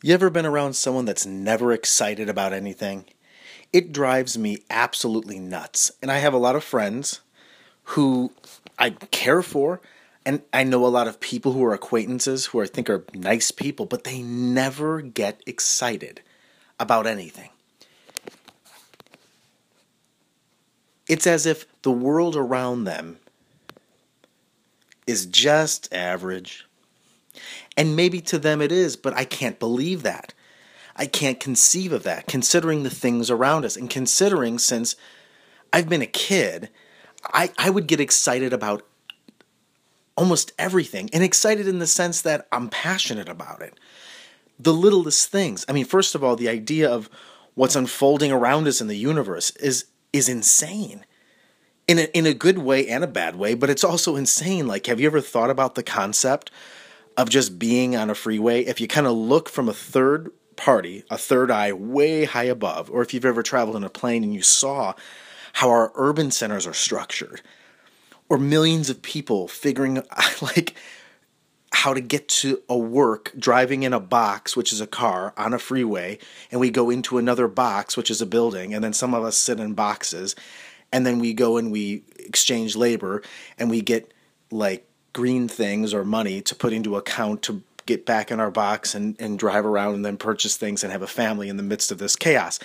You ever been around someone that's never excited about anything? It drives me absolutely nuts. And I have a lot of friends who I care for, and I know a lot of people who are acquaintances who I think are nice people, but they never get excited about anything. It's as if the world around them is just average and maybe to them it is, but I can't believe that. I can't conceive of that, considering the things around us. And considering since I've been a kid, I, I would get excited about almost everything. And excited in the sense that I'm passionate about it. The littlest things. I mean, first of all, the idea of what's unfolding around us in the universe is is insane. In a, in a good way and a bad way, but it's also insane. Like, have you ever thought about the concept of just being on a freeway, if you kind of look from a third party, a third eye way high above, or if you've ever traveled in a plane and you saw how our urban centers are structured, or millions of people figuring like how to get to a work driving in a box, which is a car, on a freeway, and we go into another box, which is a building, and then some of us sit in boxes, and then we go and we exchange labor, and we get like green things or money to put into account to get back in our box and, and drive around and then purchase things and have a family in the midst of this chaos.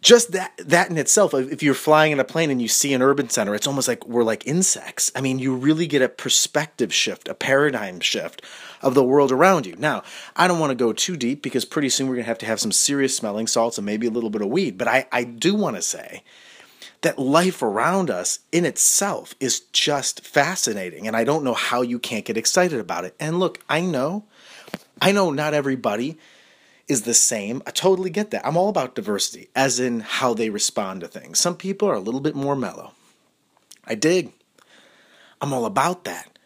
Just that that in itself, if you're flying in a plane and you see an urban center, it's almost like we're like insects. I mean, you really get a perspective shift, a paradigm shift of the world around you. Now, I don't want to go too deep because pretty soon we're gonna have to have some serious smelling salts and maybe a little bit of weed. But I, I do want to say that life around us in itself is just fascinating. And I don't know how you can't get excited about it. And look, I know, I know not everybody is the same. I totally get that. I'm all about diversity, as in how they respond to things. Some people are a little bit more mellow. I dig. I'm all about that.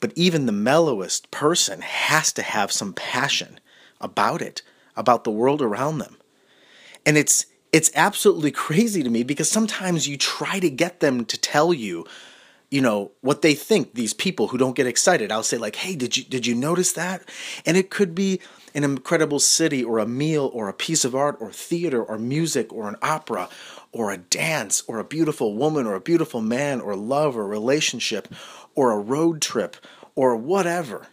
But even the mellowest person has to have some passion about it, about the world around them. And it's it's absolutely crazy to me because sometimes you try to get them to tell you you know what they think these people who don't get excited. I'll say like hey did you did you notice that? And it could be an incredible city or a meal or a piece of art or theater or music or an opera or a dance or a beautiful woman or a beautiful man or love or relationship or a road trip or whatever.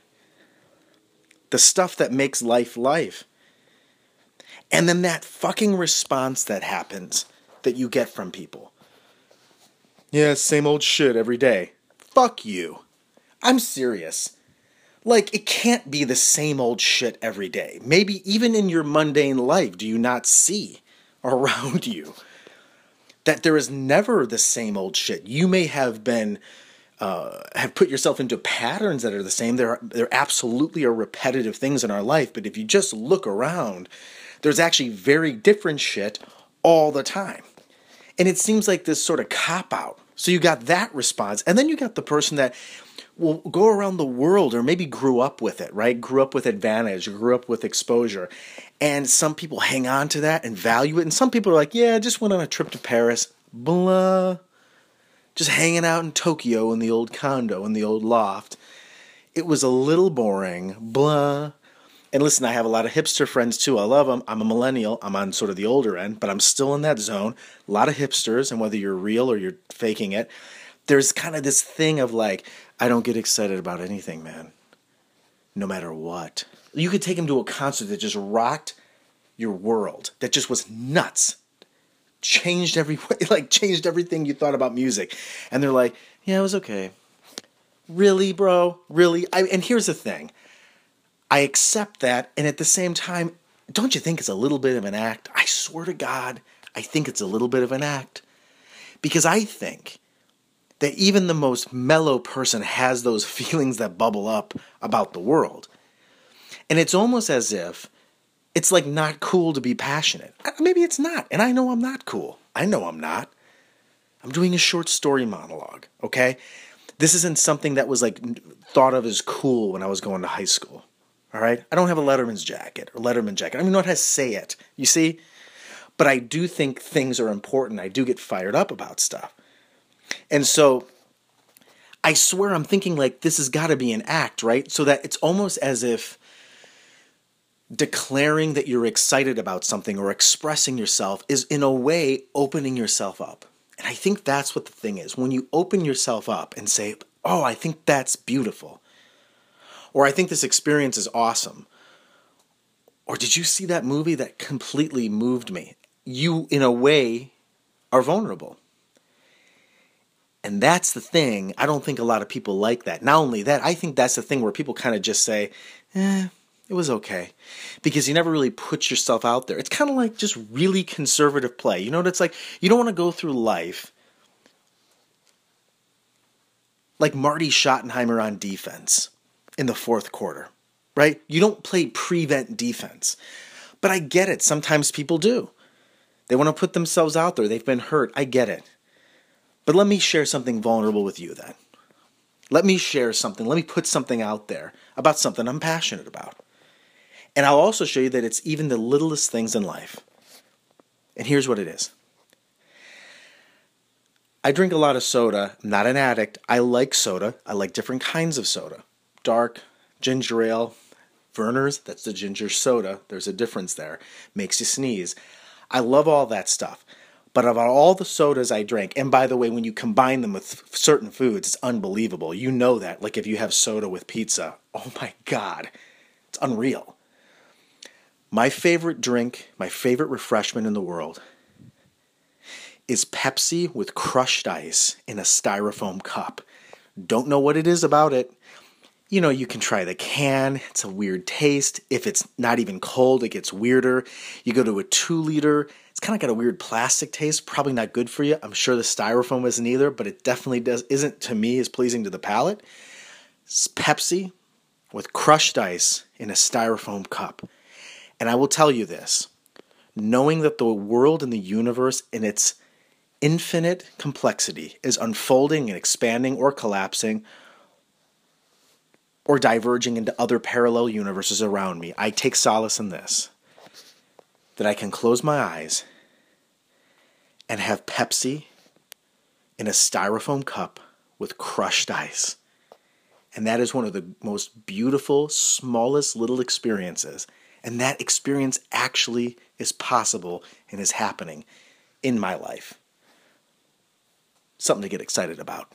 The stuff that makes life life and then that fucking response that happens that you get from people. Yeah, same old shit every day. Fuck you. I'm serious. Like, it can't be the same old shit every day. Maybe even in your mundane life, do you not see around you that there is never the same old shit? You may have been. Uh, have put yourself into patterns that are the same. There, are, there absolutely are repetitive things in our life, but if you just look around there's actually very different shit all the time. And it seems like this sort of cop out. So you got that response. And then you got the person that will go around the world or maybe grew up with it, right? Grew up with advantage, grew up with exposure. And some people hang on to that and value it. And some people are like, yeah, I just went on a trip to Paris, blah. Just hanging out in Tokyo in the old condo, in the old loft. It was a little boring, blah. And listen, I have a lot of hipster friends too. I love them. I'm a millennial. I'm on sort of the older end, but I'm still in that zone. A lot of hipsters, and whether you're real or you're faking it, there's kind of this thing of like, I don't get excited about anything, man. No matter what. You could take them to a concert that just rocked your world, that just was nuts. Changed every like changed everything you thought about music. And they're like, yeah, it was okay. Really, bro? Really? I, and here's the thing. I accept that. And at the same time, don't you think it's a little bit of an act? I swear to God, I think it's a little bit of an act. Because I think that even the most mellow person has those feelings that bubble up about the world. And it's almost as if it's like not cool to be passionate. Uh, maybe it's not. And I know I'm not cool. I know I'm not. I'm doing a short story monologue, okay? This isn't something that was like thought of as cool when I was going to high school. All right. I don't have a Letterman's jacket or Letterman jacket. I don't even how to say it. You see? But I do think things are important. I do get fired up about stuff. And so I swear I'm thinking like this has got to be an act, right? So that it's almost as if declaring that you're excited about something or expressing yourself is in a way opening yourself up. And I think that's what the thing is. When you open yourself up and say, Oh, I think that's beautiful, or I think this experience is awesome, or did you see that movie that completely moved me? You, in a way, are vulnerable. And that's the thing. I don't think a lot of people like that. Not only that, I think that's the thing where people kind of just say, eh, it was okay. Because you never really put yourself out there. It's kind of like just really conservative play. You know what it's like? You don't want to go through life like Marty Schottenheimer on defense in the fourth quarter, right? You don't play prevent defense. But I get it. Sometimes people do. They want to put themselves out there. They've been hurt. I get it. But let me share something vulnerable with you then. Let me share something. Let me put something out there about something I'm passionate about. And I'll also show you that it's even the littlest things in life. And here's what it is I drink a lot of soda. I'm not an addict. I like soda. I like different kinds of soda dark, ginger ale, Vernors, that's the ginger soda. There's a difference there. Makes you sneeze. I love all that stuff. But of all the sodas I drank, and by the way, when you combine them with certain foods, it's unbelievable. You know that. Like if you have soda with pizza, oh my God, it's unreal. My favorite drink, my favorite refreshment in the world is Pepsi with crushed ice in a styrofoam cup. Don't know what it is about it. You know, you can try the can, it's a weird taste. If it's not even cold, it gets weirder. You go to a two liter, it's kind of got a weird plastic taste, probably not good for you. I'm sure the styrofoam isn't either, but it definitely does isn't to me as pleasing to the palate. It's Pepsi with crushed ice in a styrofoam cup. And I will tell you this knowing that the world and the universe in its infinite complexity is unfolding and expanding or collapsing or diverging into other parallel universes around me, I take solace in this that I can close my eyes and have Pepsi in a styrofoam cup with crushed ice. And that is one of the most beautiful, smallest little experiences and that experience actually is possible and is happening in my life. Something to get excited about.